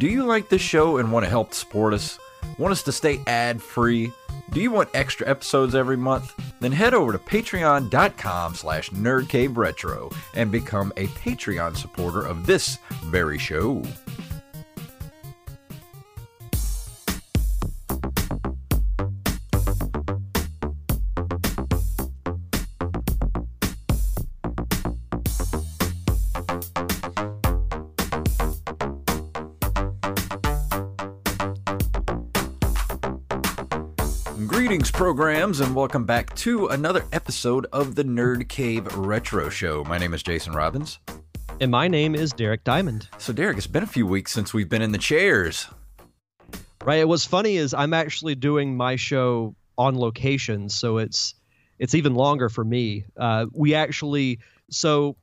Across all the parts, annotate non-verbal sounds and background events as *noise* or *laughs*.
Do you like this show and want to help support us? Want us to stay ad free? Do you want extra episodes every month? Then head over to patreon.com slash nerdcaveretro and become a Patreon supporter of this very show. Programs, and welcome back to another episode of the Nerd Cave Retro Show. My name is Jason Robbins. And my name is Derek Diamond. So, Derek, it's been a few weeks since we've been in the chairs. Right. What's funny is I'm actually doing my show on location, so it's it's even longer for me. Uh, we actually so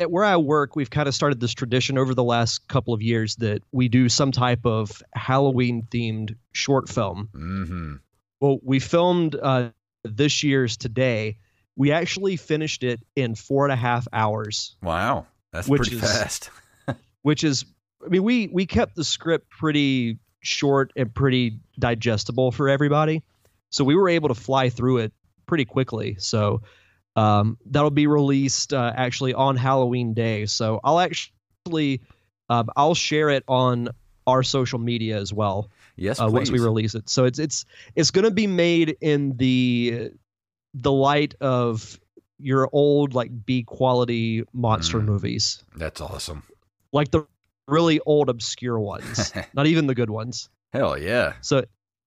at where I work, we've kind of started this tradition over the last couple of years that we do some type of Halloween themed short film. Mm-hmm. Well, we filmed uh, this year's today. We actually finished it in four and a half hours. Wow, that's Which pretty is- fast. *laughs* which is I mean we we kept the script pretty short and pretty digestible for everybody. So we were able to fly through it pretty quickly. So um, that'll be released uh, actually on Halloween Day. So I'll actually um, I'll share it on our social media as well Yes, uh, once we release it. So it's it's it's going to be made in the the light of your old like B quality monster Mm. movies That's awesome. like the really old obscure ones *laughs* not even the good ones Hell yeah. so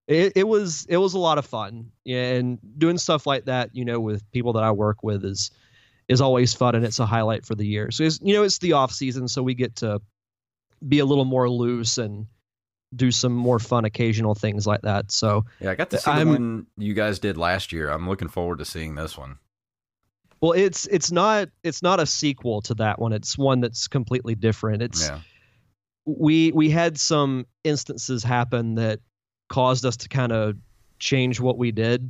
it, it was it was a lot of fun Yeah, and doing stuff like that you know with people that i work with is is always fun and it's a highlight for the year so it's, you know it's the off season so we get to be a little more loose and do some more fun occasional things like that so Yeah, I got to see I'm- the one you guys did last year. I'm looking forward to seeing this one. well it's it's not it's not a sequel to that one it's one that's completely different it's Yeah. we we had some instances happen that caused us to kind of change what we did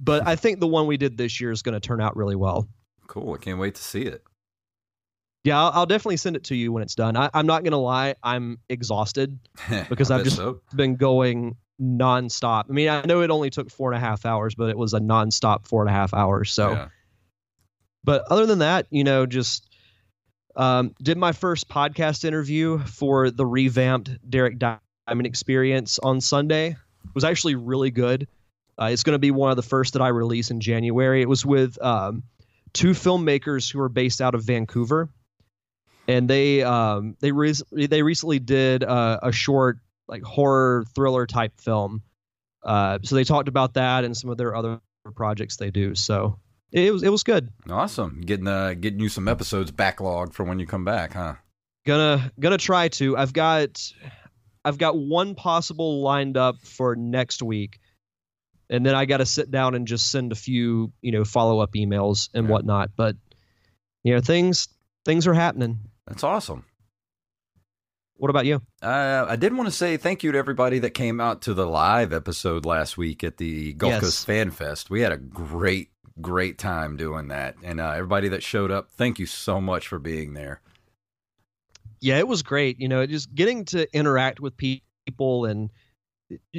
but i think the one we did this year is going to turn out really well Cool. I can't wait to see it. Yeah i'll, I'll definitely send it to you when it's done I, i'm not going to lie i'm exhausted *laughs* Because I've just- so. been going nonstop i mean i know it only took four and a half hours but it was a nonstop four and a half hours so Yeah. but other than that, you know, just um, did my first podcast interview for the revamped Derek Diamond Experience on Sunday. It was actually really good. Uh, it's going to be one of the first that I release in January. It was with um, two filmmakers who are based out of Vancouver, and they um, they re- they recently did uh, a short like horror thriller type film. Uh, so they talked about that and some of their other projects they do. So it was it was good. Awesome. Getting uh getting you some episodes backlogged for when you come back, huh? gonna gonna try to i've got i've got one possible lined up for next week and then i gotta sit down and just send a few you know follow-up emails and Yeah. whatnot but you know things things are happening That's awesome. what about you Uh, I did want to say thank you to everybody that came out to the live episode last week at the Gulf Yes. Coast Fan Fest. We had a great, great time doing that, and uh, everybody that showed up, thank you so much for being there. yeah it was great you know just getting to interact with people and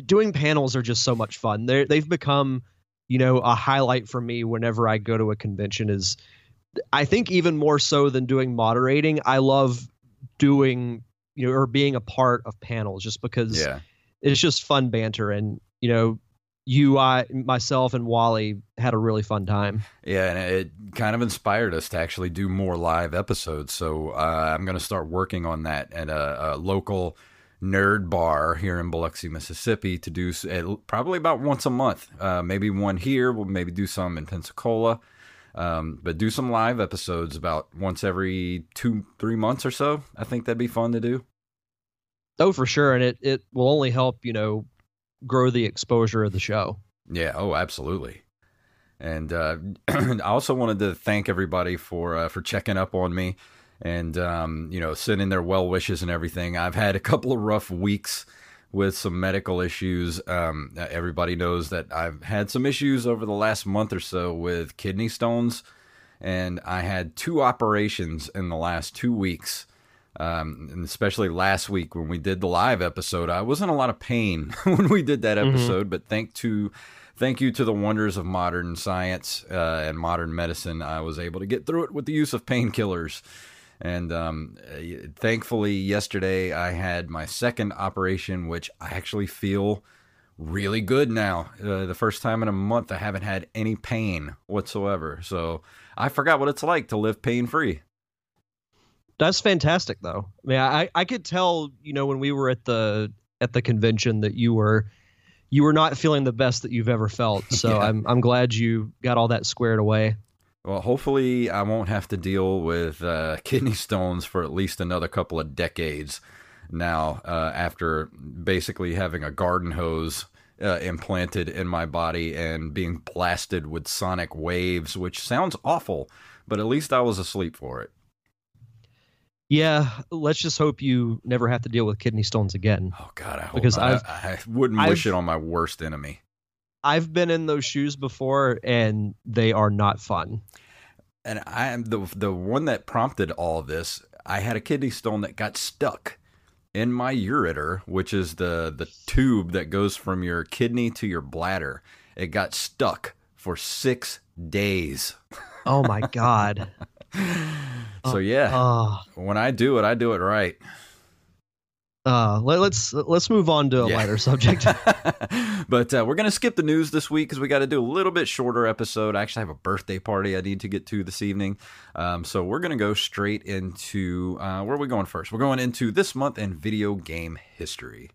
doing panels are just so much fun they they've become you know a highlight for me whenever i go to a convention is i think even more so than doing moderating i love doing you know or being a part of panels just because Yeah, it's just fun banter and you know you i myself and wally had a really fun time yeah, and it kind of inspired us to actually do more live episodes. So uh, I'm going to start working on that at a, a local nerd bar here in Biloxi, Mississippi, to do at- probably about once a month. Uh, maybe one here. We'll maybe do some in Pensacola. Um, but do some live episodes about once every two, three months or so. I think that'd be fun to do. oh for sure and it it will only help you know grow the exposure of the show Yeah. Oh, absolutely. And uh, *clears throat* I also wanted to thank everybody for uh, for checking up on me and um, you know sending their well wishes and everything. I've had a couple of rough weeks with some medical issues. Um, everybody knows that I've had some issues over the last month or so with kidney stones, and I had two operations in the last two weeks Um, and especially last week when we did the live episode, I was in a lot of pain *laughs* when we did that episode. But thank to thank you to the wonders of modern science uh, and modern medicine, I was able to get through it with the use of painkillers. And um, thankfully, yesterday I had my second operation, which I actually feel really good now. Uh, the first time in a month I haven't had any pain whatsoever. So I forgot what it's like to live pain free. That's fantastic, though. I mean, I I could tell, you know, when we were at the at the convention that you were you were not feeling the best that you've ever felt. *laughs* So Yeah. I'm I'm glad you got all that squared away. Well, hopefully, I won't have to deal with uh, *laughs* kidney stones for at least another couple of decades now, uh, after basically having a garden hose uh, implanted in my body and being blasted with sonic waves, which sounds awful, but at least I was asleep for it. Yeah, let's just hope you never have to deal with kidney stones again. Oh, God, I hope Because. I, I wouldn't wish I've- it on my worst enemy. I've been in those shoes before and they are not fun. and I am the the one that prompted all this. I had a kidney stone that got stuck in my ureter, which is the the tube that goes from your kidney to your bladder. It got stuck for six days. Oh my god. *laughs* So yeah, Uh, when I do it, I do it right. Uh, let, let's let's move on to a Yeah. lighter subject. *laughs* but uh, we're gonna skip the news this week because we got to do a little bit shorter episode. I actually have a birthday party I need to get to this evening, um, so we're gonna go straight into uh, where are we going first? We're going into this month in video game history.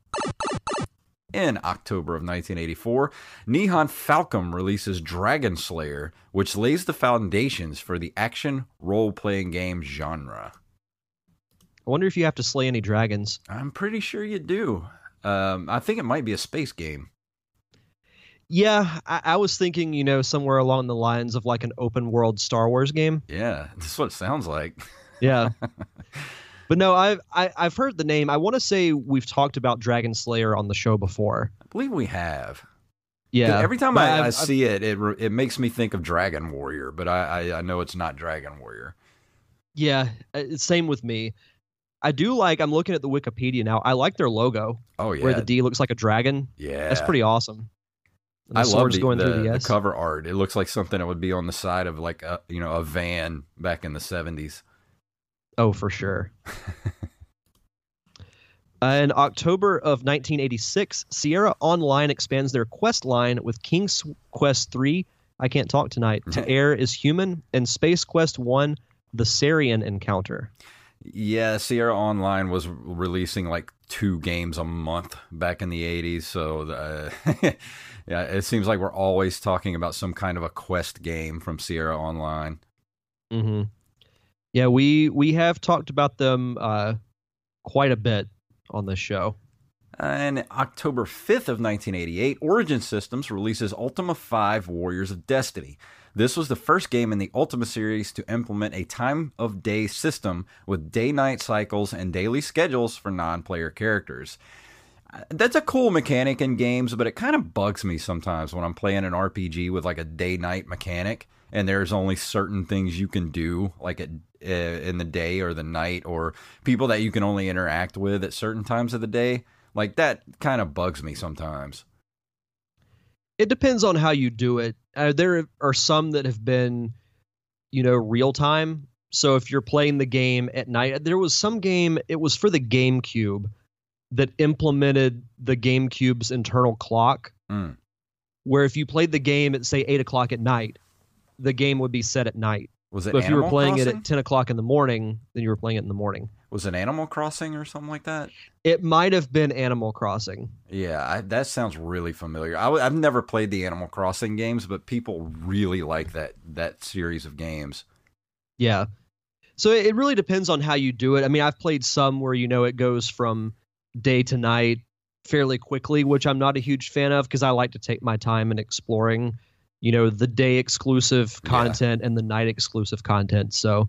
In October of 1984, Nihon Falcom releases Dragon Slayer, which lays the foundations for the action role playing game genre. I wonder if you have to slay any dragons. I'm pretty sure you do. Um, I think it might be a space game. Yeah, I, I was thinking, you know, somewhere along the lines of like an open world Star Wars game. Yeah, that's what it sounds like. *laughs* Yeah. but no, I've I, I've heard the name. I want to say we've talked about Dragon Slayer on the show before. I believe we have. Yeah. Every time I, I I've- see it, it it makes me think of Dragon Warrior, but I, I, I know it's not Dragon Warrior. Yeah, uh, same with me. I do like. I'm looking at the Wikipedia now. I like their logo, Oh yeah, where the D looks like a dragon. yeah. That's pretty awesome. I love the, going the, through the the cover art. It looks like something that would be on the side of like a you know a van back in the seventies. Oh, for sure. *laughs* In October of 1986, Sierra Online expands their quest line with King's Quest 3, I Can't Talk Tonight, to Heir is human, and Space Quest 1, The Sarien Encounter. Yeah, Sierra Online was releasing like two games a month back in the '80s. So, uh, *laughs* yeah, it seems like we're always talking about some kind of a quest game from Sierra Online. hmm Yeah, we we have talked about them uh, quite a bit on this show. And October 5th of 1988, Origin Systems releases Ultima 5 Warriors of Destiny. This was the first game in the Ultima series to implement a time of day system with day night cycles and daily schedules for non player characters. Uh, That's a cool mechanic in games, but it kind of bugs me sometimes when I'm playing an RPG with like a day night mechanic and there's only certain things you can do like at, uh, in the day or the night or people that you can only interact with at certain times of the day. Like that kind of bugs me sometimes. It depends on how you do it. Uh, there are some that have been, you know, real time. So if you're playing the game at night, there was some game. It was for the GameCube that implemented the GameCube's internal clock, Mm. where if you played the game at say eight o'clock at night, the game would be set at night. Was it if you were playing Crossing? it at ten o'clock in the morning, then you were playing it in the morning. Was it Animal Crossing or something like that? It might have been Animal Crossing. Yeah, I, that sounds really familiar. I, have never played the Animal Crossing games, but people really like that that series of games. Yeah. So it it really depends on how you do it. I mean, I've played some where you know it goes from day to night fairly quickly, which I'm not a huge fan of because I like to take my time in exploring, you know, the day exclusive Yeah. content and the night exclusive content. So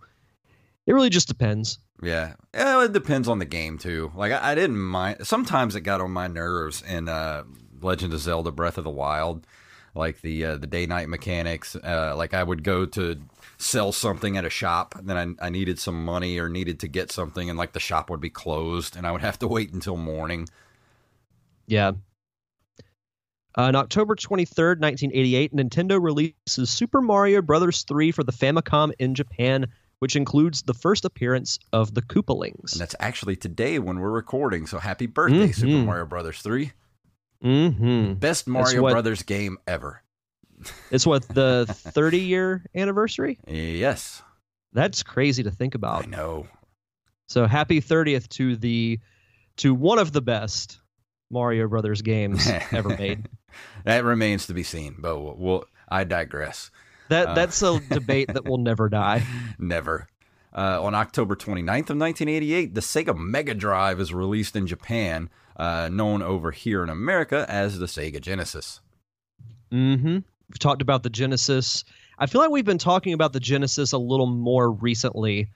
it really just depends. Yeah, yeah it depends on the game too. Like I, I didn't mind. Sometimes it got on my nerves in uh, Legend of Zelda: Breath of the Wild. like the uh, the day night mechanics. Uh, like I would go to sell something at a shop, then I, I needed some money or needed to get something, and like the shop would be closed, and I would have to wait until morning. Yeah. On October 23rd, 1988, Nintendo releases Super Mario Bros. 3 for the Famicom in Japan, which includes the first appearance of the Koopalings. And that's actually today when we're recording. So happy birthday, Mhm. Super Mario Brothers 3. Mm-hmm. Best Mario what- Brothers game ever. *laughs* It's what the *laughs* 30 year anniversary. Yes, That's crazy to think about. I know. So happy 30th to the to one of the best Mario Brothers games ever *laughs* made. that remains to be seen, but we'll, we'll I digress. That Uh. that's a *laughs* debate that will never die. Never. Uh, on October 29th of 1988, the Sega Mega Drive is released in Japan, uh, known over here in America as the Sega Genesis. Mm-hmm. We've talked about the Genesis. I feel like we've been talking about the Genesis a little more recently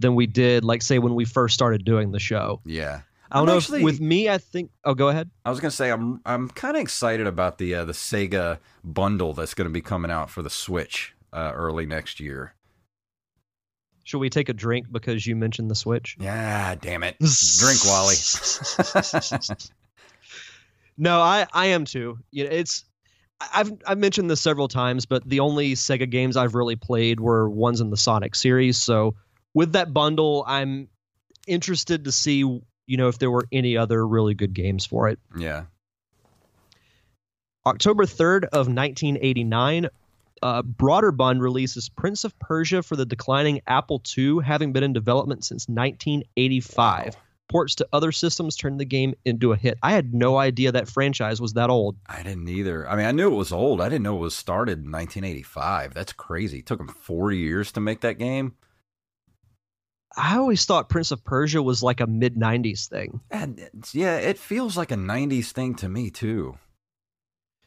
than we did, like say when we first started doing the show. Yeah. I don't I'm know actually- if with me, I think. Oh, go ahead. I was gonna say I'm I'm kind of excited about the uh, the Sega bundle that's gonna be coming out for the Switch uh, early next year. Should we take a drink because you mentioned the Switch? Yeah, damn it, *laughs* drink, Wally. *laughs* no, I I am too. You know, it's I've I've mentioned this several times, but the only Sega games I've really played were ones in the Sonic series. So with that bundle, I'm interested to see you know if there were any other really good games for it. yeah, October 3rd of 1989, uh, Broderbund releases Prince of Persia for the declining Apple II, having been in development since 1985. Ports to other systems turned the game into a hit. I had no idea that franchise was that old. I didn't either. I mean, I knew it was old. I didn't know it was started in 1985. That's crazy. It took them four years to make that game. I always thought Prince of Persia was like a mid 90s thing, And yeah, it feels like a 90s thing to me too.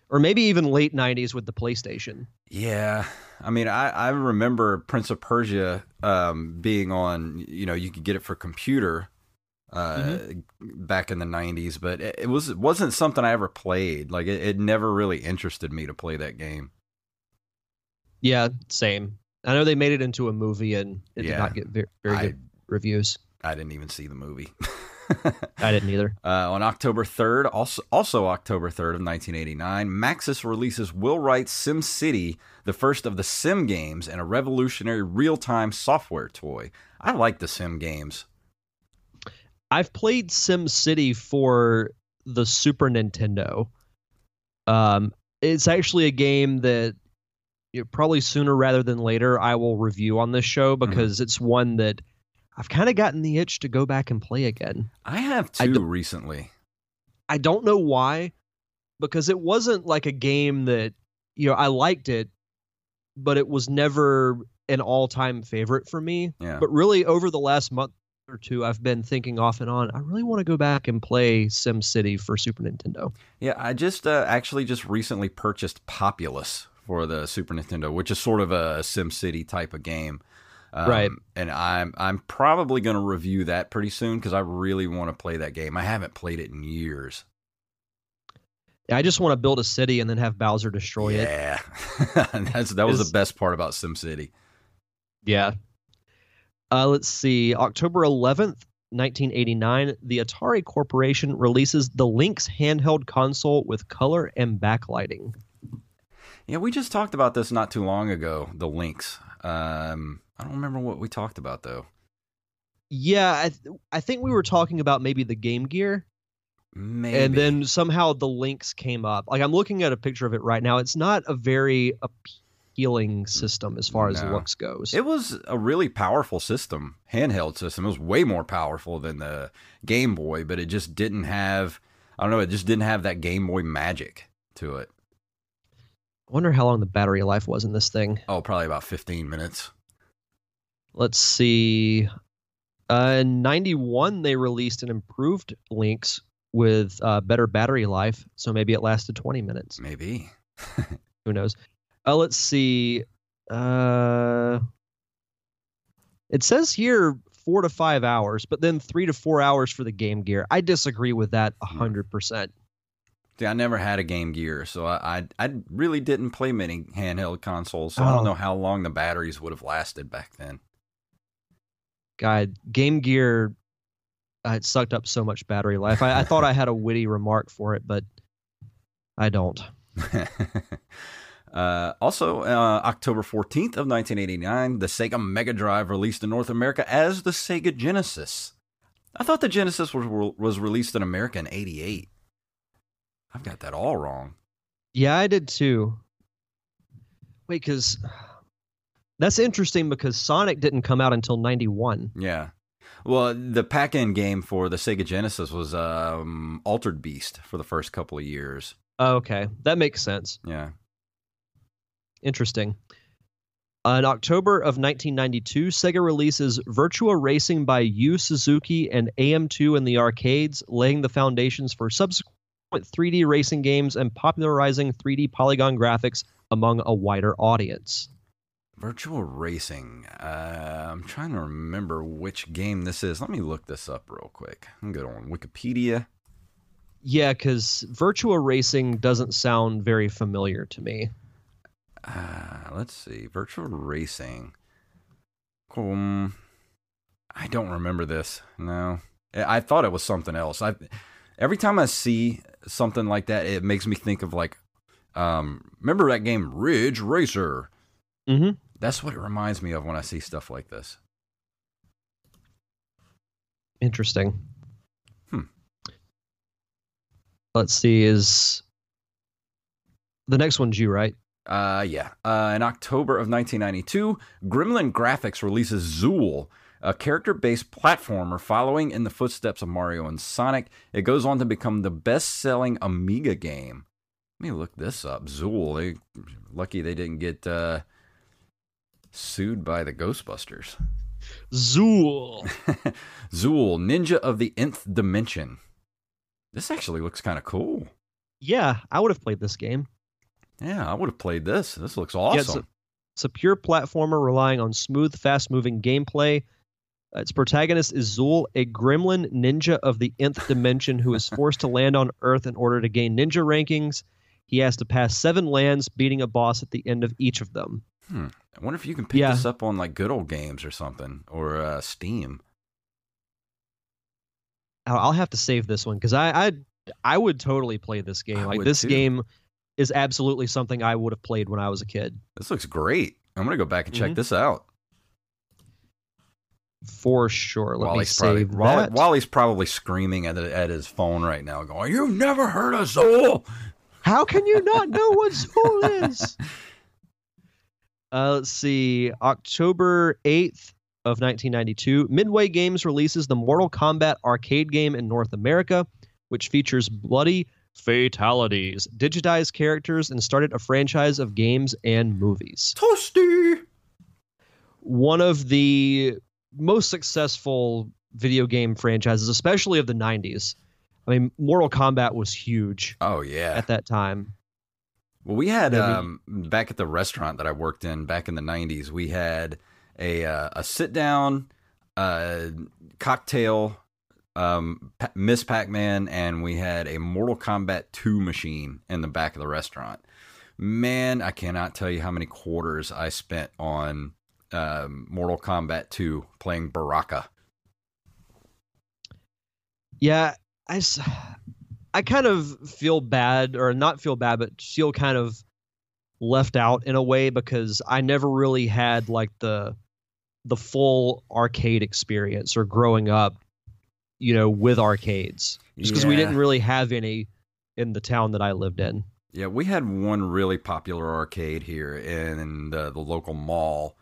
or maybe even late 90s with the PlayStation. Yeah, I mean, I, I remember Prince of Persia um, being on. You know, you could get it for computer uh, back in the '90s, but it, it was it wasn't something I ever played. Like it, it never really interested me to play that game. Yeah, same. I know they made it into a movie and it did not get very, very I, good reviews. I didn't even see the movie. *laughs* I didn't either. Uh, on October 3rd, also, also October 3rd of 1989, Maxis releases Will Wright's Sim City, the first of the Sim games and a revolutionary real-time software toy. I like the Sim games. I've played Sim City for the Super Nintendo. Um, it's actually a game that probably sooner rather than later I will review on this show because it's one that I've kind of gotten the itch to go back and play again. I have I two don't- recently. I don't know why, because it wasn't like a game that you know I liked it, but it was never an all-time favorite for me. Yeah. But really, over the last month or two, I've been thinking off and on. I really want to go back and play SimCity for Super Nintendo. Yeah, I just uh, actually just recently purchased Populous for the Super Nintendo, which is sort of a Sim City type of game. Um, Right. And I'm I'm probably going to review that pretty soon because I really want to play that game. I haven't played it in years. I just want to build a city and then have Bowser destroy it. yeah, *laughs* that's that was the best part about Sim City. Yeah. Uh, let's see. October 11th, 1989, the Atari Corporation releases the Lynx handheld console with color and backlighting. Yeah, we just talked about this not too long ago. The Lynx. Um, I don't remember what we talked about though. Yeah, I, th- I think we were talking about maybe the Game Gear, Maybe. and then somehow the Lynx came up. Like I'm looking at a picture of it right now. It's not a very appealing system as far as No. looks goes. It was a really powerful system, handheld system. It was way more powerful than the Game Boy, but it just didn't have, I don't know, it just didn't have that Game Boy magic to it. I wonder how long the battery life was in this thing. Oh, probably about 15 minutes. Let's see. Uh, in 91, they released an improved Lynx with uh, better battery life. So maybe it lasted 20 minutes. Maybe. *laughs* Who knows? Uh, let's see. Uh, it says here four to five hours, but then three to four hours for the Game Gear. I disagree with that 100%. See, I never had a Game Gear, so I I, I really didn't play many handheld consoles. So I don't Oh. know how long the batteries would have lasted back then. God, Game Gear, uh, it sucked up so much battery life. I, I thought I had a witty remark for it, but I don't. *laughs* uh, also, uh, October 14th of 1989, the Sega Mega Drive released in North America as the Sega Genesis. I thought the Genesis was, was released in America in 88. I've got that all wrong. Yeah, I did too. Wait, because that's interesting because Sonic didn't come out until 91. Yeah. Well, the pack-in game for the Sega Genesis was um, Altered Beast for the first couple of years. Oh, okay, that makes sense. Yeah. Interesting. Uh, in October of 1992, Sega releases Virtua Racing by Yu Suzuki and AM2 in the arcades, laying the foundations for subsequent 3D racing games and popularizing 3D polygon graphics among a wider audience. Virtual Racing. Uh, I'm trying to remember which game this is. Let me look this up real quick. I'm good on Wikipedia. Yeah, because virtual Racing doesn't sound very familiar to me. Uh, let's see. Virtual Racing. Um, I don't remember this. No. I I thought it was something else. I every time I see something like that, it makes me think of like um remember that game Ridge Racer? Mm-hmm. That's what it reminds me of when I see stuff like this. Interesting. Hmm. Let's see. Is the next one's you, right? Uh, yeah. Uh, in October of 1992, Gremlin Graphics releases Zool, a character based platformer following in the footsteps of Mario and Sonic. It goes on to become the best selling Amiga game. Let me look this up. Zool. They, lucky they didn't get uh, sued by the Ghostbusters. Zool. *laughs* Zool, Ninja of the Nth Dimension. This actually looks kind of cool. yeah, I would have played this game. Yeah, I would have played this. This looks Yeah, it's, awesome. a, it's a pure platformer relying on smooth, fast moving gameplay. Its protagonist is Zool, a gremlin ninja of the nth dimension who is *laughs* forced to land on Earth in order to gain ninja rankings. He has to pass seven lands, beating a boss at the end of each of them. I wonder if you can pick Yeah. this up on like good old games or something or uh, Steam. I'll have to save this one because I, I I would totally play this game. I like this too. game is absolutely something I would have played when I was a kid This looks great. I'm gonna go back and check Mhm. this out. For sure. Let Wally's me probably save Wally, that. Wally's probably screaming at at his phone right now, going, "You've never heard of Zool?" How can you not know what Zool is? *laughs* Uh, let's see. October 8th of 1992, Midway Games releases the Mortal Kombat arcade game in North America, which features bloody fatalities, digitized characters, and started a franchise of games and movies. Toasty. One of the most successful video game franchises, especially of the 90s. I mean, Mortal Kombat was huge Oh yeah. at that time. Well, we had um, back at the restaurant that I worked in back in the '90s. We had a uh, a sit down, uh, cocktail, um, Pa- Miss Pac Man, and we had a Mortal Kombat 2 machine in the back of the restaurant. Man, I cannot tell you how many quarters I spent on um, Mortal Kombat 2 playing Baraka. Yeah, I, I kind of feel bad, or not feel bad, but feel kind of left out in a way because I never really had like the the full arcade experience or growing up, you know, with arcades. Just because we didn't really have any in the town that I lived in. Yeah, we had one really popular arcade here in the, the local mall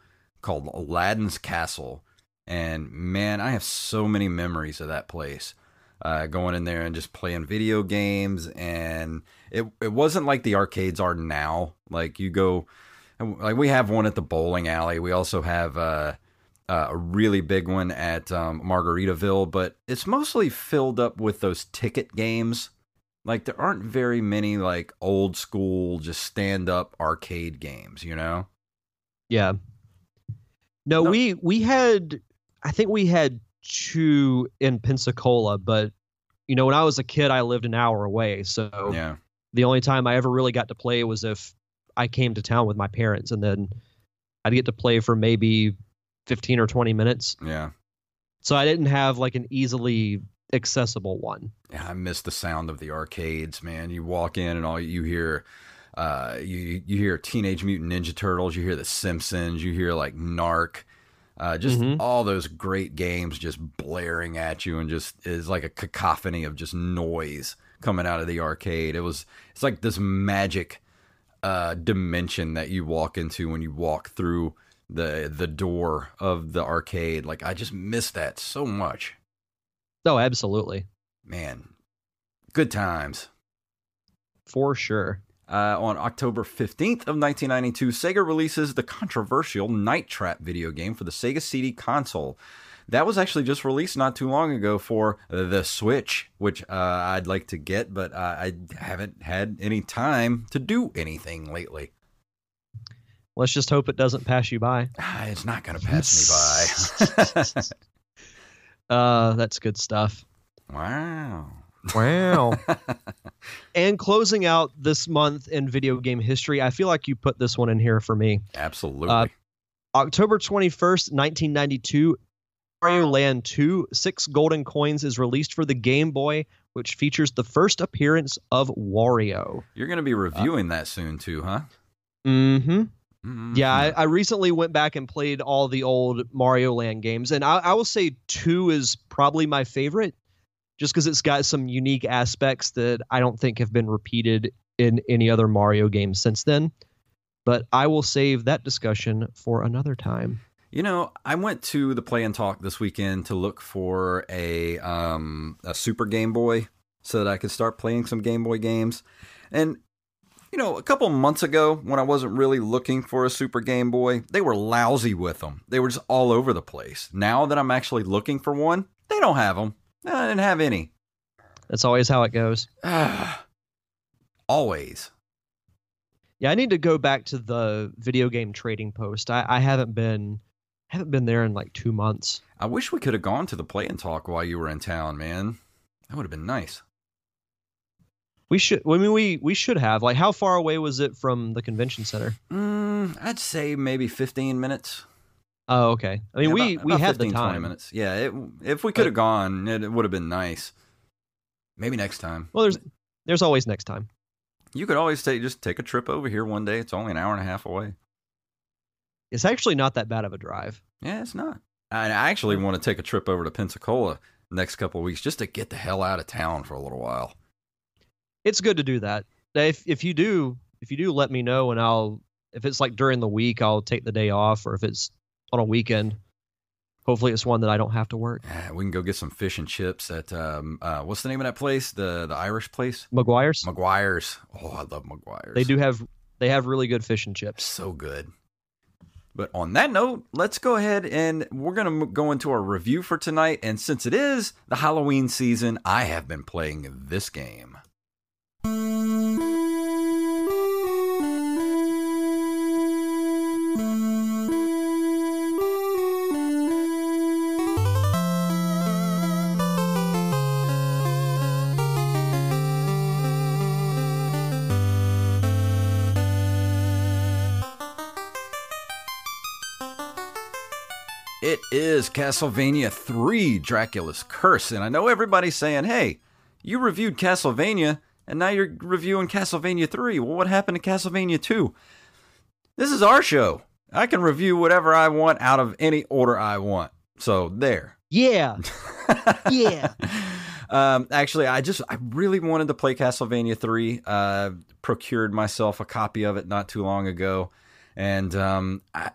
called Aladdin's Castle. And man, I have so many memories of that place. Uh, going in there and just playing video games. And it, it wasn't like the arcades are now. Like you go, like we have one at the bowling alley. We also have uh, uh, a really big one at um, Margaritaville, but it's mostly filled up with those ticket games. Like there aren't very many like old school just stand up arcade games, you know? Yeah. No, No. we we had I think we had two in Pensacola, but you know, when I was a kid I lived an hour away, so Yeah. The only time I ever really got to play was if I came to town with my parents, and then I'd get to play for maybe 15 or 20 minutes. Yeah. So I didn't have like an easily accessible one. Yeah, I miss the sound of the arcades, man. You walk in and all you hear uh, you you hear Teenage Mutant Ninja Turtles, you hear The Simpsons, you hear like Narc, uh, just Mhm. all those great games just blaring at you, and just is like a cacophony of just noise coming out of the arcade. It was it's like this magic uh, dimension that you walk into when you walk through the the door of the arcade. Like I just miss that so much, Oh, absolutely. man. Good times. For sure. Uh, on October 15th of 1992, Sega releases the controversial Night Trap video game for the Sega CD console. That was actually just released not too long ago for the Switch, which uh, I'd like to get, but uh, I haven't had any time to do anything lately. Let's just hope it doesn't pass you by. Ah, It's not going to pass me by. *laughs* *laughs* Uh, that's good stuff. wow. Wow. *laughs* and closing out this month in video game history, I feel like you put this one in here for me. Absolutely. Uh, October 21st, 1992, Mario Land 2 Six Golden Coins is released for the Game Boy, which features the first appearance of Wario. You're going to be reviewing that soon, too, huh? Mm-hmm. Mhm. Yeah, I, I recently went back and played all the old Mario Land games, and I, I will say two is probably my favorite, just because it's got some unique aspects that I don't think have been repeated in any other Mario game since then. But I will save that discussion for another time. You know, I went to the Play and Talk this weekend to look for a um, a Super Game Boy so that I could start playing some Game Boy games. And you know, a couple months ago when I wasn't really looking for a Super Game Boy, they were lousy with them. They were just all over the place. Now that I'm actually looking for one, they don't have them. I didn't have any. That's always how it goes. *sighs* Always. Yeah, I need to go back to the video game trading post. I, I haven't been haven't been there in like two months. I wish we could have gone to the Play and Talk while you were in town, man. That would have been nice. We should. I mean, we we should have. Like, how far away was it from the convention center? Mm, I'd say maybe 15 minutes. Oh, okay. I mean, Yeah, we about- we about had 15, the 20 time. minutes. Yeah, it, if we could have gone, it, it would have been nice. Maybe next time. Well, there's there's always next time. You could always take just take a trip over here one day. It's only an hour and a half away. It's actually not that bad of a drive. Yeah, it's not. I I actually want to take a trip over to Pensacola next couple of weeks just to get the hell out of town for a little while. It's good to do that. If if you do if you do let me know and I'll if it's like during the week I'll take the day off or if it's on a weekend. Hopefully it's one that I don't have to work. Ah, We can go get some fish and chips at um, uh, what's the name of that place? The the Irish place, McGuire's. McGuire's. Oh, I love McGuire's. They do have they have really good fish and chips. So good. But on that note, let's go ahead and we're going to go into our review for tonight. And since it is the Halloween season, I have been playing this game. Is Castlevania 3 Dracula's Curse. And I know everybody's saying, hey, you reviewed Castlevania and now you're reviewing Castlevania 3. Well, what happened to Castlevania 2? This is our show. I can review whatever I want out of any order I want. So there. Yeah. *laughs* Yeah. um, actually, I just I really wanted to play Castlevania three. Uh, procured myself a copy of it not too long ago, and um, I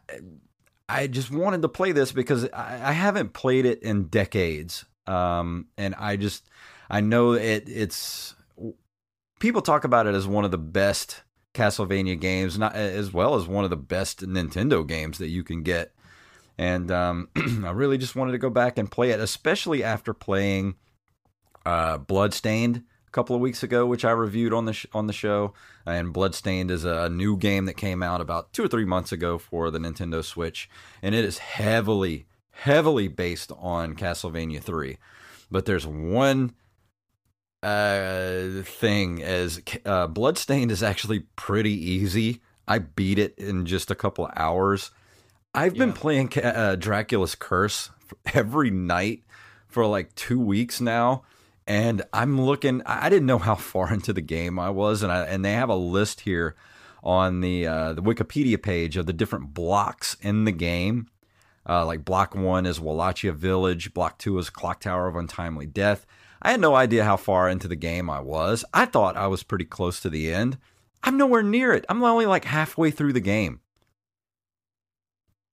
I just wanted to play this because I, I haven't played it in decades. Um, and I just I know it it's people talk about it as one of the best Castlevania games, not as well as one of the best Nintendo games that you can get. And um, *clears throat* I really just wanted to go back and play it, especially after playing uh, Bloodstained a couple of weeks ago, which I reviewed on the sh- on the show. And Bloodstained is a new game that came out about two or three months ago for the Nintendo Switch, and it is heavily, heavily based on Castlevania Three. But there's one uh, thing as uh, Bloodstained is actually pretty easy. I beat it in just a couple of hours. I've yeah. been playing uh, Dracula's Curse every night for like two weeks now, and I'm looking. I didn't know how *laughs* far into the game I was, and I and they have a list here on the uh, the Wikipedia page of the different blocks in the game. Uh, like block one is Wallachia Village, block two is Clock Tower of Untimely Death. I had no idea how far into the game I was. I thought I was pretty close to the end. I'm nowhere near it. I'm only like halfway through the game.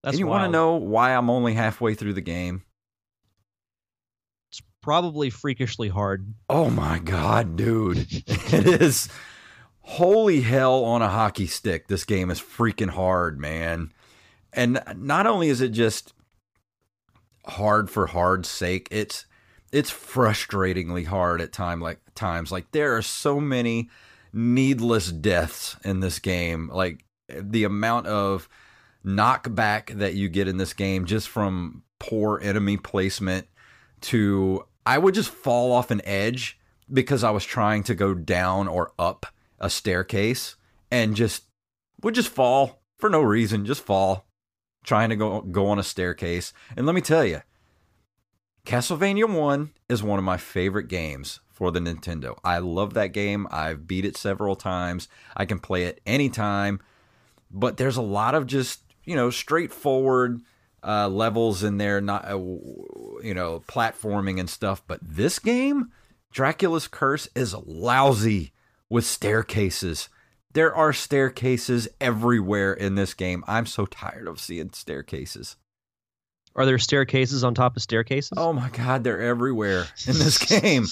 That's and you want to know why I'm only halfway through the game? Probably freakishly hard. Oh my god, dude. it is holy hell on a hockey stick. This game is freaking hard, man. And not only is it just hard for hard's sake, it's it's frustratingly hard at time like times. Like there are so many needless deaths in this game. Like the amount of knockback that you get in this game just from poor enemy placement to I would just fall off an edge because I was trying to go down or up a staircase and just would just fall for no reason, just fall trying to go go on a staircase. And let me tell you, Castlevania 1 is one of my favorite games for the Nintendo. I love that game. I've beat it several times. I can play it anytime. But there's a lot of just, you know, straightforward uh, levels in there, not, uh, you know, platforming and stuff. But this game, Dracula's Curse, is lousy with staircases. There are staircases everywhere in this game. I'm so tired of seeing staircases. Are there staircases on top of staircases? Oh my God, they're everywhere in this *laughs* game.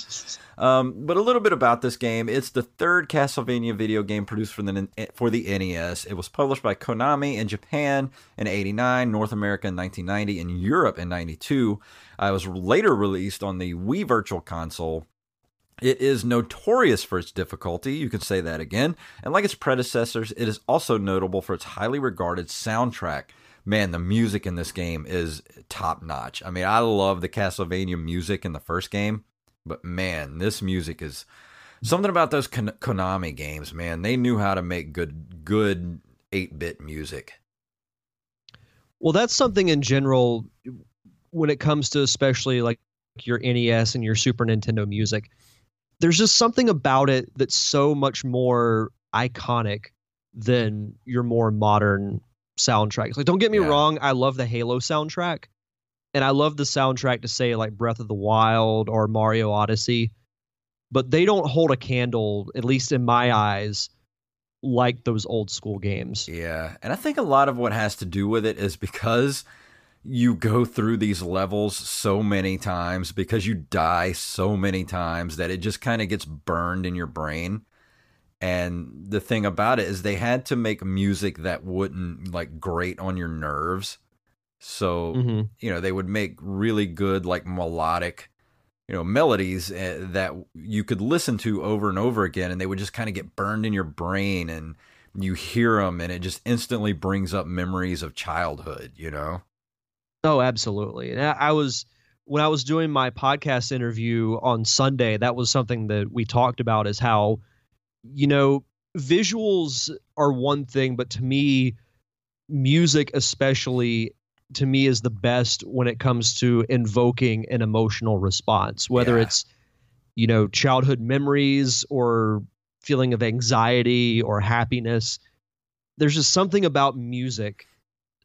Um, but a little bit about this game: it's the third Castlevania video game produced for the for the NES. It was published by Konami in Japan in '89, North America in 1990, and Europe in '92. Uh, it was later released on the Wii Virtual Console it is notorious for its difficulty, you can say that again, and like its predecessors, it is also notable for its highly regarded soundtrack man, the music in this game is top notch. I mean, I love the Castlevania music in the first game, but man, this music is something about those Konami games, man. They knew how to make good good 8-bit music. Well, that's something in general when it comes to especially like your NES and your Super Nintendo music. There's just something about it that's so much more iconic than your more modern soundtracks. Like, don't get me yeah. wrong, I love the Halo soundtrack, and I love the soundtrack to say like Breath of the Wild or Mario Odyssey, but they don't hold a candle, at least in my eyes, like those old school games. Yeah, and I think a lot of what has to do with it is because you go through these levels so many times because you die so many times that it just kind of gets burned in your brain and the thing about it is they had to make music that wouldn't like grate on your nerves. So, mm-hmm. you know, they would make really good like melodic, you know, melodies uh, that you could listen to over and over again and they would just kind of get burned in your brain and you hear them and it just instantly brings up memories of childhood, you know? Oh, absolutely. And I was when I was doing my podcast interview on Sunday, that was something that we talked about is how you know, visuals are one thing, but to me, music especially to me is the best when it comes to invoking an emotional response, whether yeah. it's you know childhood memories or feeling of anxiety or happiness. There's just something about music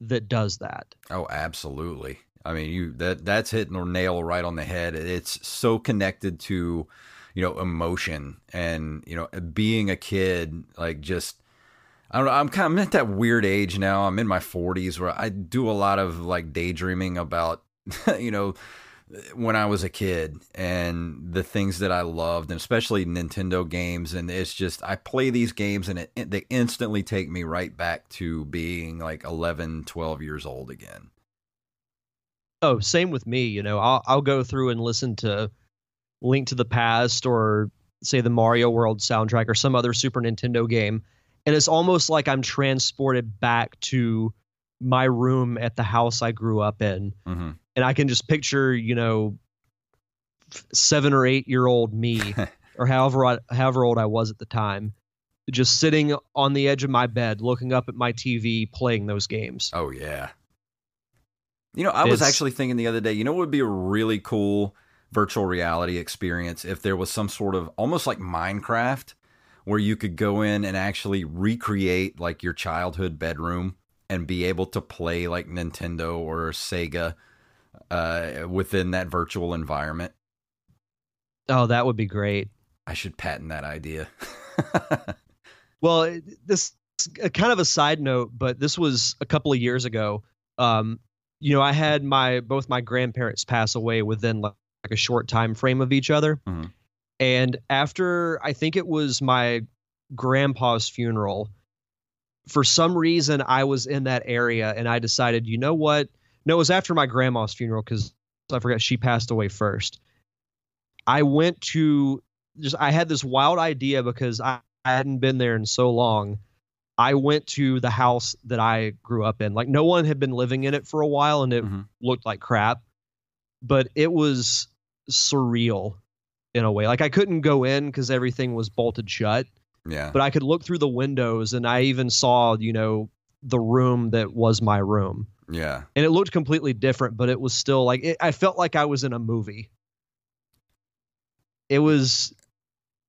that does that. Oh, absolutely. I mean, you that that's hitting the nail right on the head. It's so connected to you know emotion and you know being a kid like just I don't know. I'm kind of I'm at that weird age now. I'm in my 40s where I do a lot of like daydreaming about, *laughs* you know, when I was a kid and the things that I loved, and especially Nintendo games. And it's just I play these games and it, they instantly take me right back to being like 11, 12 years old again. Oh, same with me. You know, I'll I'll go through and listen to Link to the Past or say the Mario World soundtrack or some other Super Nintendo game. And it's almost like I'm transported back to my room at the house I grew up in. Mm-hmm. And I can just picture, you know, seven or eight year old me *laughs* or however however old I was at the time, just sitting on the edge of my bed, looking up at my TV, playing those games. Oh yeah. You know, I was actually thinking the other day. You know, what would be a really cool virtual reality experience if there was some sort of almost like Minecraft, where you could go in and actually recreate like your childhood bedroom and be able to play like Nintendo or Sega uh, within that virtual environment. Oh, that would be great. I should patent that idea. *laughs* Well, this uh, kind of a side note, but this was a couple of years ago. Um, you know, I had my both my grandparents pass away within like, like a short time frame of each other, Mhm. And after I think it was my grandpa's funeral, for some reason I was in that area, and I decided, you know what? No, it was after my grandma's funeral because I forgot she passed away first. I went to just I had this wild idea because I, I hadn't been there in so long. I went to the house that I grew up in. Like no one had been living in it for a while and it Mhm. looked like crap. But it was surreal in a way. Like I couldn't go in because everything was bolted shut, Yeah. but I could look through the windows and I even saw, you know, the room that was my room. Yeah. And it looked completely different, but it was still like it, I felt like I was in a movie. It was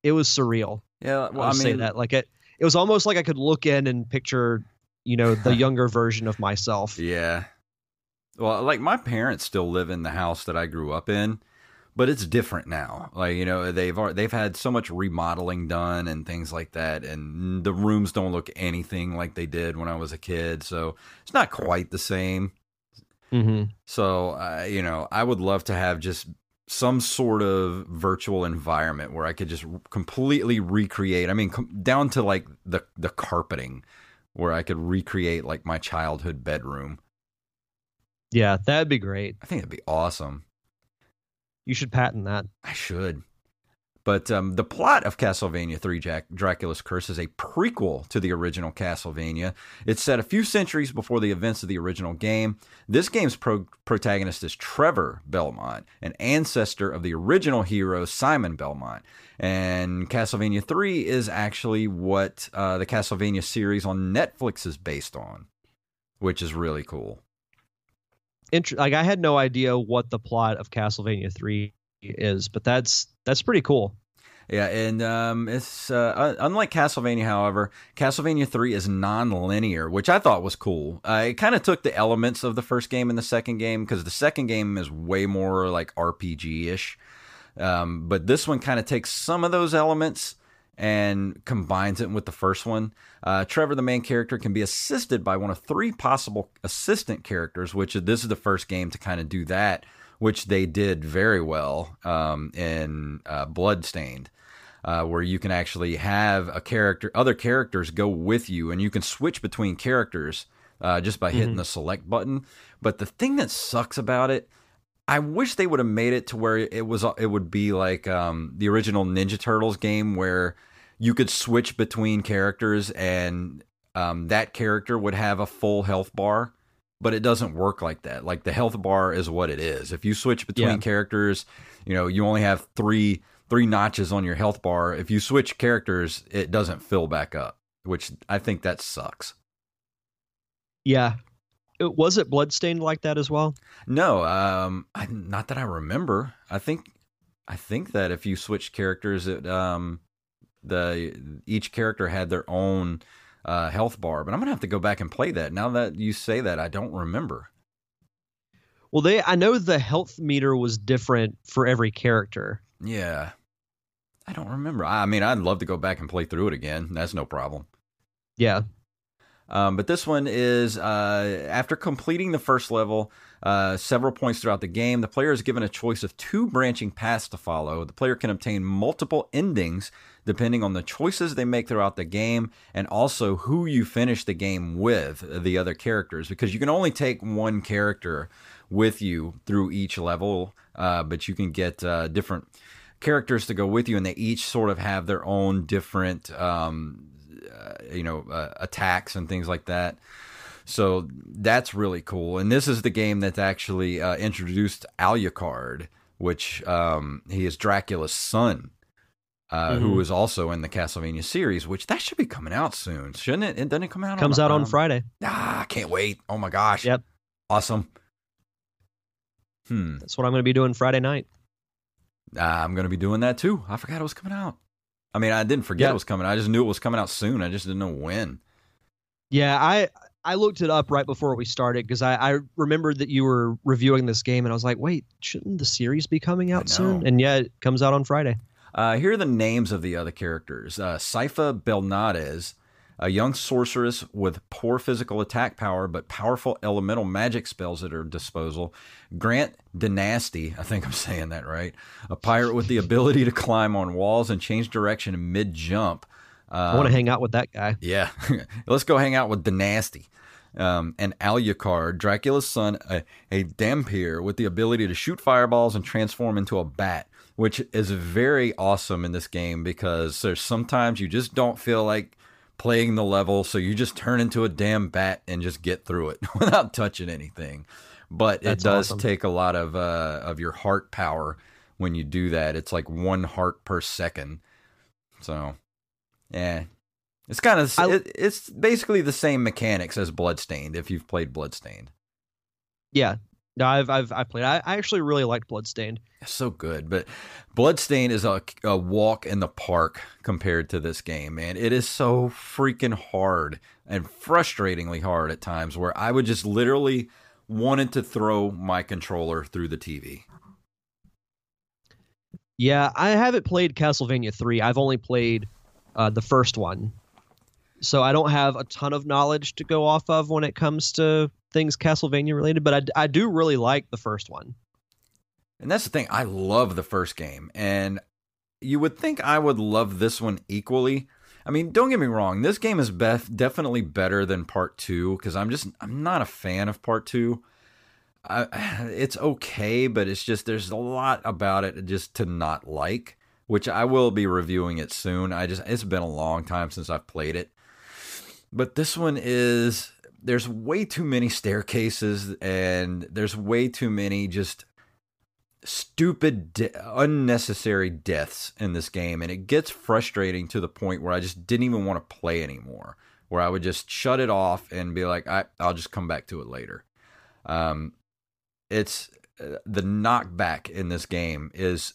it was surreal. Yeah. Well, I say mean, that. Like it, it was almost like I could look in and picture, you know, the *laughs* younger version of myself. Yeah. Well, like my parents still live in the house that I grew up in, but it's different now. Like you know, they've they've had so much remodeling done and things like that, and the rooms don't look anything like they did when I was a kid. So it's not quite the same. hmm So uh, you know, I would love to have just some sort of virtual environment where I could just completely recreate. I mean, com- down to like the the carpeting, where I could recreate like my childhood bedroom. Yeah, that'd be great. I think it'd be awesome. You should patent that. I should. But um, the plot of Castlevania 3 Jack- Dracula's Curse is a prequel to the original Castlevania. It's set a few centuries before the events of the original game. This game's pro- protagonist is Trevor Belmont, an ancestor of the original hero Simon Belmont. And Castlevania 3 is actually what uh, the Castlevania series on Netflix is based on, which is really cool. Int- like I had no idea what the plot of Castlevania Three is, but that's that's pretty cool. Yeah, and um, it's uh, unlike Castlevania. However, Castlevania Three is non-linear, which I thought was cool. Uh, it kind of took the elements of the first game and the second game because the second game is way more like RPG-ish, um, but this one kind of takes some of those elements and combines it with the first one. Uh, Trevor, the main character, can be assisted by one of three possible assistant characters, which this is the first game to kind of do that, which they did very well um, in uh, Bloodstained. Uh, where you can actually have a character, other characters go with you, and you can switch between characters uh, just by hitting the select button. But the thing that sucks about it, I wish they would have made it to where it was it would be like um, the original Ninja Turtles game where you could switch between characters and um, that character would have a full health bar. But it doesn't work like that. Like the health bar is what it is. If you switch between Yeah. characters, you know you only have three three notches on your health bar. If you switch characters, it doesn't fill back up, which I think that sucks. Yeah, it, was it Bloodstained like that as well? No, um, I, not that I remember. I think, I think that if you switch characters, it um, the each character had their own uh, health bar. But I'm gonna have to go back and play that. Now that you say that, I don't remember. Well, they I know the health meter was different for every character. Yeah, I don't remember. I mean, I'd love to go back and play through it again. That's no problem. Yeah, Um, but this one is uh, after completing the first level, uh, several points throughout the game, the player is given a choice of two branching paths to follow. The player can obtain multiple endings depending on the choices they make throughout the game and also who you finish the game with, the other characters, because you can only take one character with you through each level, uh, but you can get uh, different characters to go with you, and they each sort of have their own different. Um, uh, you know uh, attacks and things like that. So that's really cool. And this is the game that's actually uh, introduced Alucard, which um, he is Dracula's son. Uh, Mhm. who is also in the Castlevania series, which that should be coming out soon, shouldn't it? It doesn't it come out. Comes on, out on um, Friday. Ah, I can't wait. Oh my gosh. Yep. Awesome. Hmm. That's what I'm going to be doing Friday night. Ah, I'm going to be doing that too. I forgot it was coming out. I mean, I didn't forget Yeah. it was coming. I just knew it was coming out soon. I just didn't know when. Yeah, I I looked it up right before we started because I, I remembered that you were reviewing this game and I was like, wait, shouldn't the series be coming out soon? And yeah, it comes out on Friday. Uh, here are the names of the other characters. Uh, Sypha Belnades, a young sorceress with poor physical attack power but powerful elemental magic spells at her disposal. Grant Dynasty, I think I'm *laughs* saying that right, a pirate with the ability to climb on walls and change direction mid jump. I want to hang out with that guy. Yeah, *laughs* let's go hang out with Dynasty. Um, and Alucard, Dracula's son, a, a dhampir with the ability to shoot fireballs and transform into a bat, which is very awesome in this game because there's sometimes you just don't feel like playing the level, so you just turn into a damn bat and just get through it *laughs* without touching anything. But That's it does awesome. take a lot of uh, of your heart power when you do that. It's like one heart per second. So, yeah, it's kind of I- it, it's basically the same mechanics as Bloodstained if you've played Bloodstained. Yeah. No, I've I've I played. I, I actually really liked Bloodstained. It's so good, but Bloodstained is a, a walk in the park compared to this game, man. It is so freaking hard and frustratingly hard at times where I would just literally wanted to throw my controller through the TV. Yeah, I haven't played Castlevania 3. I've only played uh, the first one. So I don't have a ton of knowledge to go off of when it comes to things Castlevania related, but I, I do really like the first one. And that's the thing. I love the first game, and you would think I would love this one equally. I mean, don't get me wrong. This game is bef- definitely better than Part Two because I'm just I'm not a fan of Part Two. I, *sighs* it's okay, but it's just there's a lot about it just to not like. Which I will be reviewing it soon. I just it's been a long time since I've played it, but this one is there's way too many staircases and there's way too many just stupid, de- unnecessary deaths in this game, and it gets frustrating to the point where I just didn't even want to play anymore. Where I would just shut it off and be like, I, I'll just come back to it later. Um, it's uh, the knockback in this game is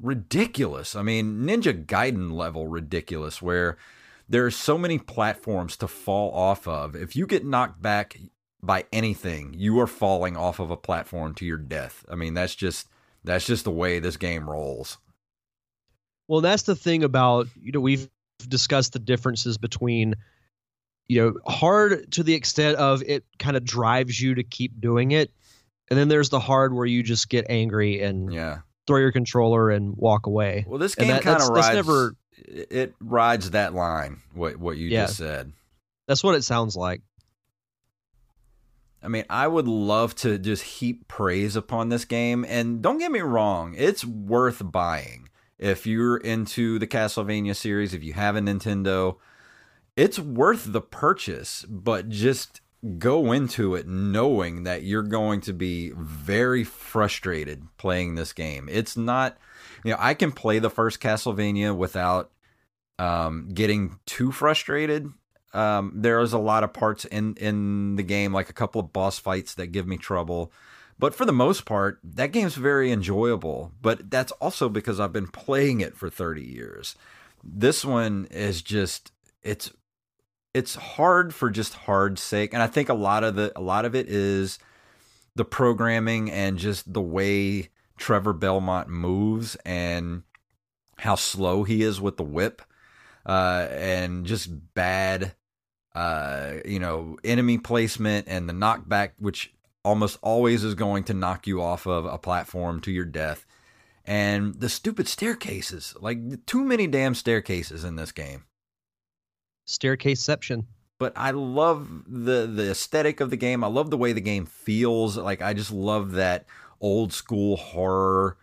ridiculous. I mean, Ninja Gaiden level ridiculous, where there are so many platforms to fall off of. If you get knocked back, by anything, you are falling off of a platform to your death. I mean, that's just that's just the way this game rolls. Well, that's the thing about, you know, we've discussed the differences between, you know, hard to the extent of it kind of drives you to keep doing it. And then there's the hard where you just get angry and Yeah. throw your controller and walk away. Well, this game that- kind of rides. never- it rides that line. What what you Yeah. just said. That's what it sounds like. I mean, I would love to just heap praise upon this game. And don't get me wrong, it's worth buying. If you're into the Castlevania series, if you have a Nintendo, it's worth the purchase. But just go into it knowing that you're going to be very frustrated playing this game. It's not, you know, I can play the first Castlevania without um, getting too frustrated um, there is a lot of parts in in the game, like a couple of boss fights that give me trouble. But for the most part, that game's very enjoyable. But that's also because I've been playing it for 30 years. This one is just it's it's hard for just hard sake, and I think a lot of the a lot of it is the programming and just the way Trevor Belmont moves and how slow he is with the whip uh, and just bad, uh, you know, enemy placement and the knockback, which almost always is going to knock you off of a platform to your death. And the stupid staircases, like too many damn staircases in this game. Staircaseception. But I love the the aesthetic of the game. I love the way the game feels. Like I just love that old school horror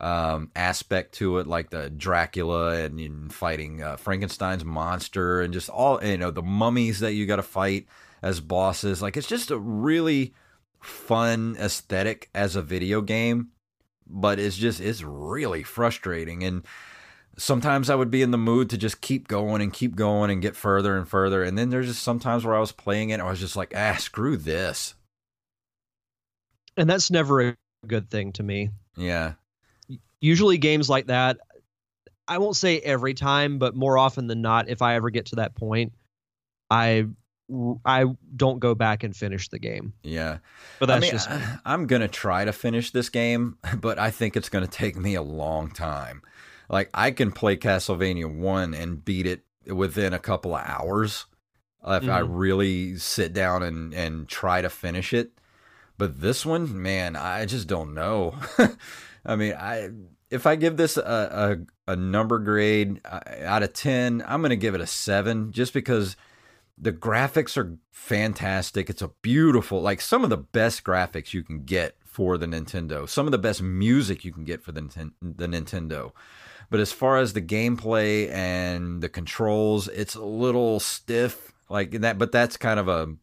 um, aspect to it, like the Dracula and, and fighting uh, Frankenstein's monster, and just all you know the mummies that you got to fight as bosses. Like it's just a really fun aesthetic as a video game, but it's just it's really frustrating. And sometimes I would be in the mood to just keep going and keep going and get further and further. And then there's just sometimes where I was playing it, I was just like, ah, screw this. And that's never a good thing to me. Yeah. Usually, games like that, I won't say every time, but more often than not, if I ever get to that point, I I don't go back and finish the game. Yeah. But that's I mean, just me. I'm going to try to finish this game, *laughs* but I think it's going to take me a long time. Like, I can play Castlevania 1 and beat it within a couple of hours if I Mhm. really sit down and, and try to finish it. But this one, man, I just don't know. *laughs* I mean, I if I give this a, a, a number grade uh, out of 10, I'm going to give it a 7 just because the graphics are fantastic. It's a beautiful, like some of the best graphics you can get for the Nintendo. Some of the best music you can get for the the Nintendo. But as far as the gameplay and the controls, it's a little stiff like that. But that's kind of a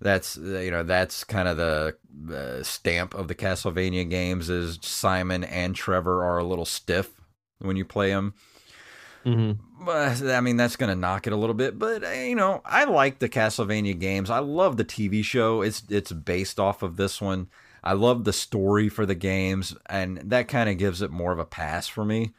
that's uh, you know that's kind of the uh, stamp of the Castlevania games is Simon and Trevor are a little stiff when you play them. Mhm. But I mean, that's going to knock it a little bit. But uh, you know, I like the Castlevania games. I love the TV show. It's it's based off of this one. I love the story for the games, and that kind of gives it more of a pass for me.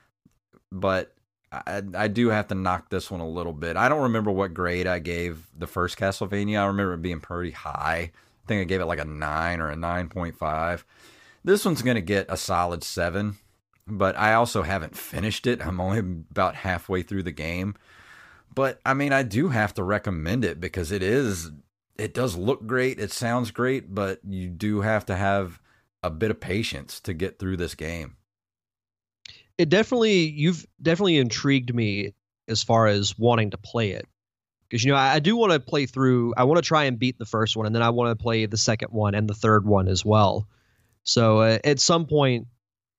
But I, I do have to knock this one a little bit. I don't remember what grade I gave the first Castlevania. I remember it being pretty high. I think I gave it like a nine or a nine point five. This one's going to get a solid seven but I also haven't finished it. I'm only about halfway through the game. But I mean, I do have to recommend it because it is it does look great, it sounds great, but you do have to have a bit of patience to get through this game. It definitely you've definitely intrigued me as far as wanting to play it because you know I, I do want to play through. I want to try and beat the first one, and then I want to play the second one and the third one as well. So uh, at some point,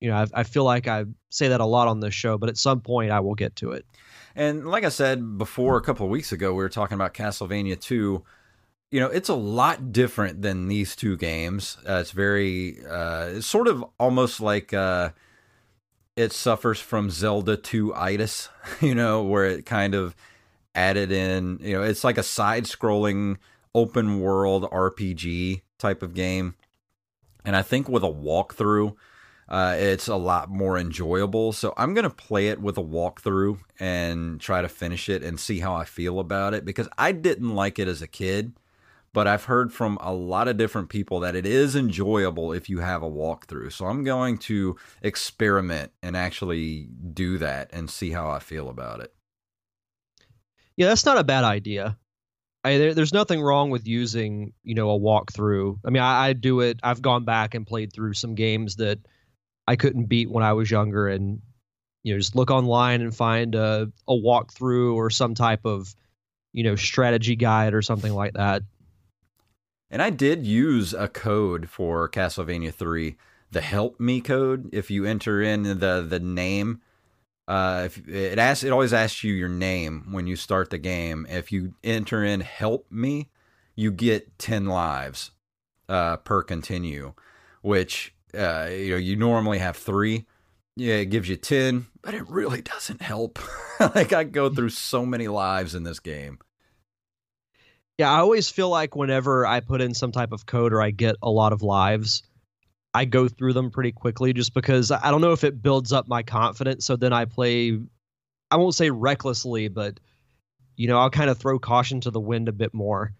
you know, I, I feel like I say that a lot on this show, but at some point I will get to it. And like I said before, a couple of weeks ago, we were talking about Castlevania 2. You know, it's a lot different than these two games. Uh, it's very, uh, it's sort of almost like uh, it suffers from Zelda 2 itis, *laughs* you know, where it kind of added in, you know, it's like a side scrolling open world RPG type of game. And I think with a walkthrough, uh, it's a lot more enjoyable. So I'm going to play it with a walkthrough and try to finish it and see how I feel about it because I didn't like it as a kid, but I've heard from a lot of different people that it is enjoyable if you have a walkthrough. So I'm going to experiment and actually do that and see how I feel about it. Yeah, that's not a bad idea. I, there, there's nothing wrong with using, you know, a walkthrough. I mean, I, I do it. I've gone back and played through some games that I couldn't beat when I was younger, and you know, just look online and find a a walkthrough or some type of, you know, strategy guide or something like that. And I did use a code for Castlevania 3, the help me code. If you enter in the the name, uh, if it asks, it always asks you your name when you start the game. If you enter in help me, you get 10 lives uh, per continue, which uh, you know you normally have three. Yeah, it gives you 10, but it really doesn't help. *laughs* like I go through so many lives in this game. Yeah, I always feel like whenever I put in some type of code or I get a lot of lives, I go through them pretty quickly just because I don't know if it builds up my confidence. So then I play, I won't say recklessly, but you know, I'll kind of throw caution to the wind a bit more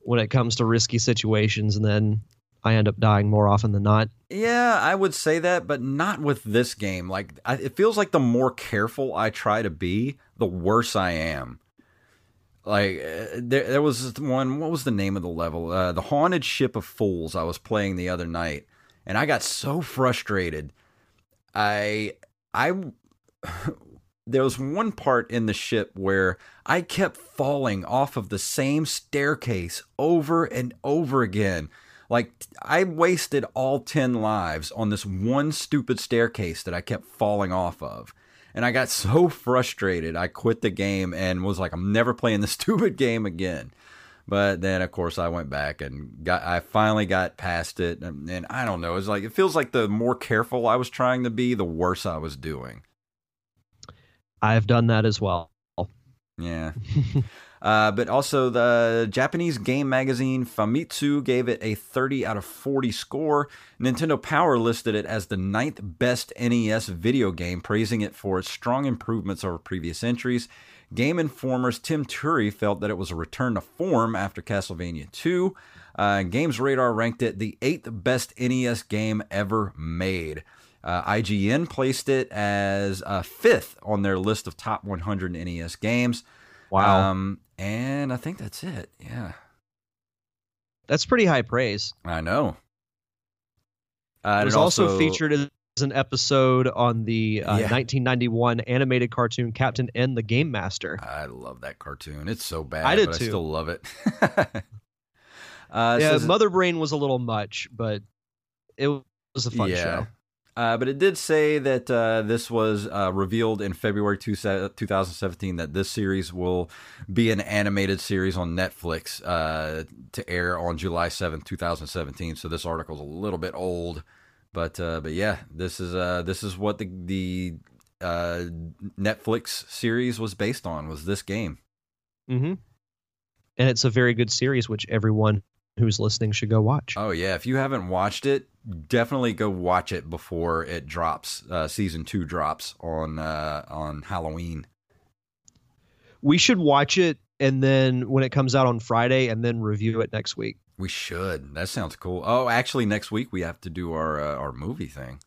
when it comes to risky situations, and then I end up dying more often than not. Yeah, I would say that, but not with this game. Like, I, it feels like the more careful I try to be, the worse I am. Like, uh, there, there was one. What was the name of the level? Uh, the Haunted Ship of Fools. I was playing the other night, and I got so frustrated. I, I, *laughs* there was one part in the ship where I kept falling off of the same staircase over and over again. Like I wasted all 10 lives on this one stupid staircase that I kept falling off of. And I got *laughs* so frustrated, I quit the game and was like, I'm never playing this *laughs* stupid game again. But then, of course, I went back and got. I finally got past it, and, and I don't know. It's like it feels like the more careful I was trying to be, the worse I was doing. I've done that as well. Yeah. *laughs* uh, but also, the Japanese game magazine Famitsu gave it a 30 out of 40 score. Nintendo Power listed it as the ninth best NES video game, praising it for its strong improvements over previous entries. Game Informer's Tim Turi felt that it was a return to form after Castlevania 2. Uh, Games Radar ranked it the eighth best NES game ever made. Uh, IGN placed it as uh, fifth on their list of top 100 NES games. Wow. Um, and I think that's it. Yeah. That's pretty high praise. I know. Uh, it was also, featured as an episode on the uh, Yeah. 1991 animated cartoon Captain N the Game Master. I love that cartoon. It's so bad, I did but I too. still love it. *laughs* uh, yeah, says- Mother Brain was a little much, but it was a fun Yeah. show. Uh, but it did say that uh, this was uh, revealed in February two, 2017 that this series will be an animated series on Netflix uh, to air on July 7th, 2017. So this article's a little bit old, but uh, but yeah, this is uh, this is what the the Netflix series was based on was this game. Mm-hmm. And it's a very good series, which everyone who's listening should go watch. Oh yeah, if you haven't watched it, definitely go watch it before it drops. Uh, season two drops on uh, on Halloween. we should watch it and then when it comes out on Friday and then review it next week. We should. That sounds cool. Oh, actually, next week we have to do our uh, our movie thing,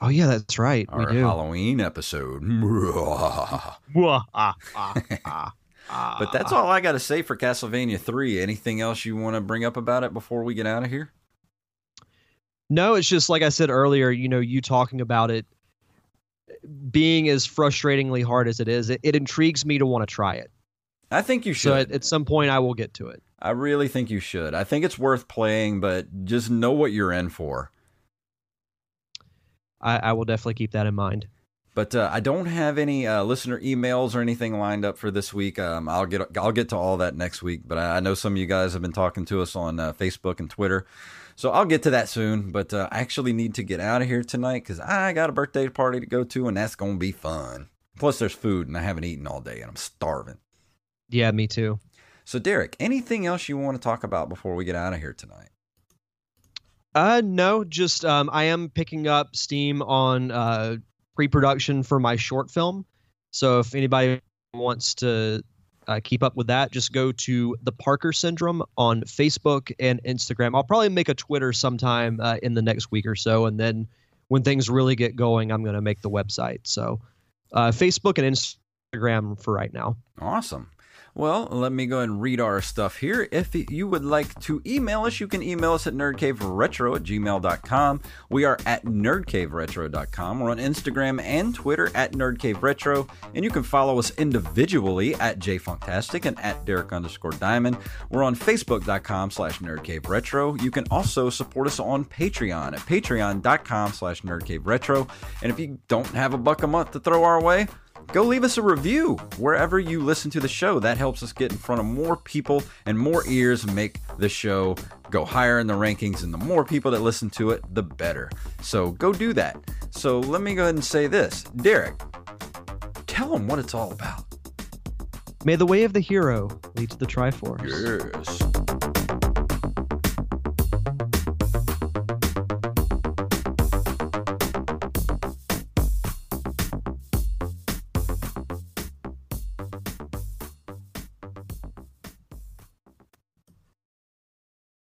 Oh yeah, that's right. our we do. Halloween episode. *laughs* *laughs* Ah, ah, ah, ah. but that's all I got to say for Castlevania Three. Anything else you want to bring up about it before we get out of here? No, it's just like I said earlier, you know, you talking about it being as frustratingly hard as it is, it, it intrigues me to want to try it. I think you So should. at, at some point I will get to it. I really think you should. I think it's worth playing, but just know what you're in for. I, I will definitely keep that in mind. But uh, I don't have any uh, listener emails or anything lined up for this week. Um, I'll get I'll get to all that next week. But I, I know some of you guys have been talking to us on uh, Facebook and Twitter, so I'll get to that soon. But uh, I actually need to get out of here tonight because I got a birthday party to go to, and that's gonna be fun. Plus, there's food, and I haven't eaten all day, and I'm starving. Yeah, me too. So, Derek, anything else you want to talk about before we get out of here tonight? Uh, no, just um, I am picking up steam on uh, pre-production for my short film. So if anybody wants to uh, keep up with that, just go to the Parker Syndrome on Facebook and Instagram. I'll probably make a Twitter sometime uh, in the next week or so, and then when things really get going, I'm going to make the website. So uh, Facebook and Instagram for right now. Awesome. Well, let me go and read our stuff here. If you would like to email us, you can email us at nerdcaveretro at gmail.com. We are at nerdcaveretro.com. We're on Instagram and Twitter at nerdcaveretro. And you can follow us individually at jfunktastic and at Derek underscore diamond. We're on facebook.com slash nerdcaveretro. You can also support us on Patreon at patreon.com slash nerdcaveretro. And if you don't have a buck a month to throw our way, go leave us a review wherever you listen to the show. That helps us get in front of more people and more ears and make the show go higher in the rankings. And the more people that listen to it, the better. So go do that. So let me go ahead and say this Derek, tell them what it's all about. May the way of the hero lead to the Triforce. Yes.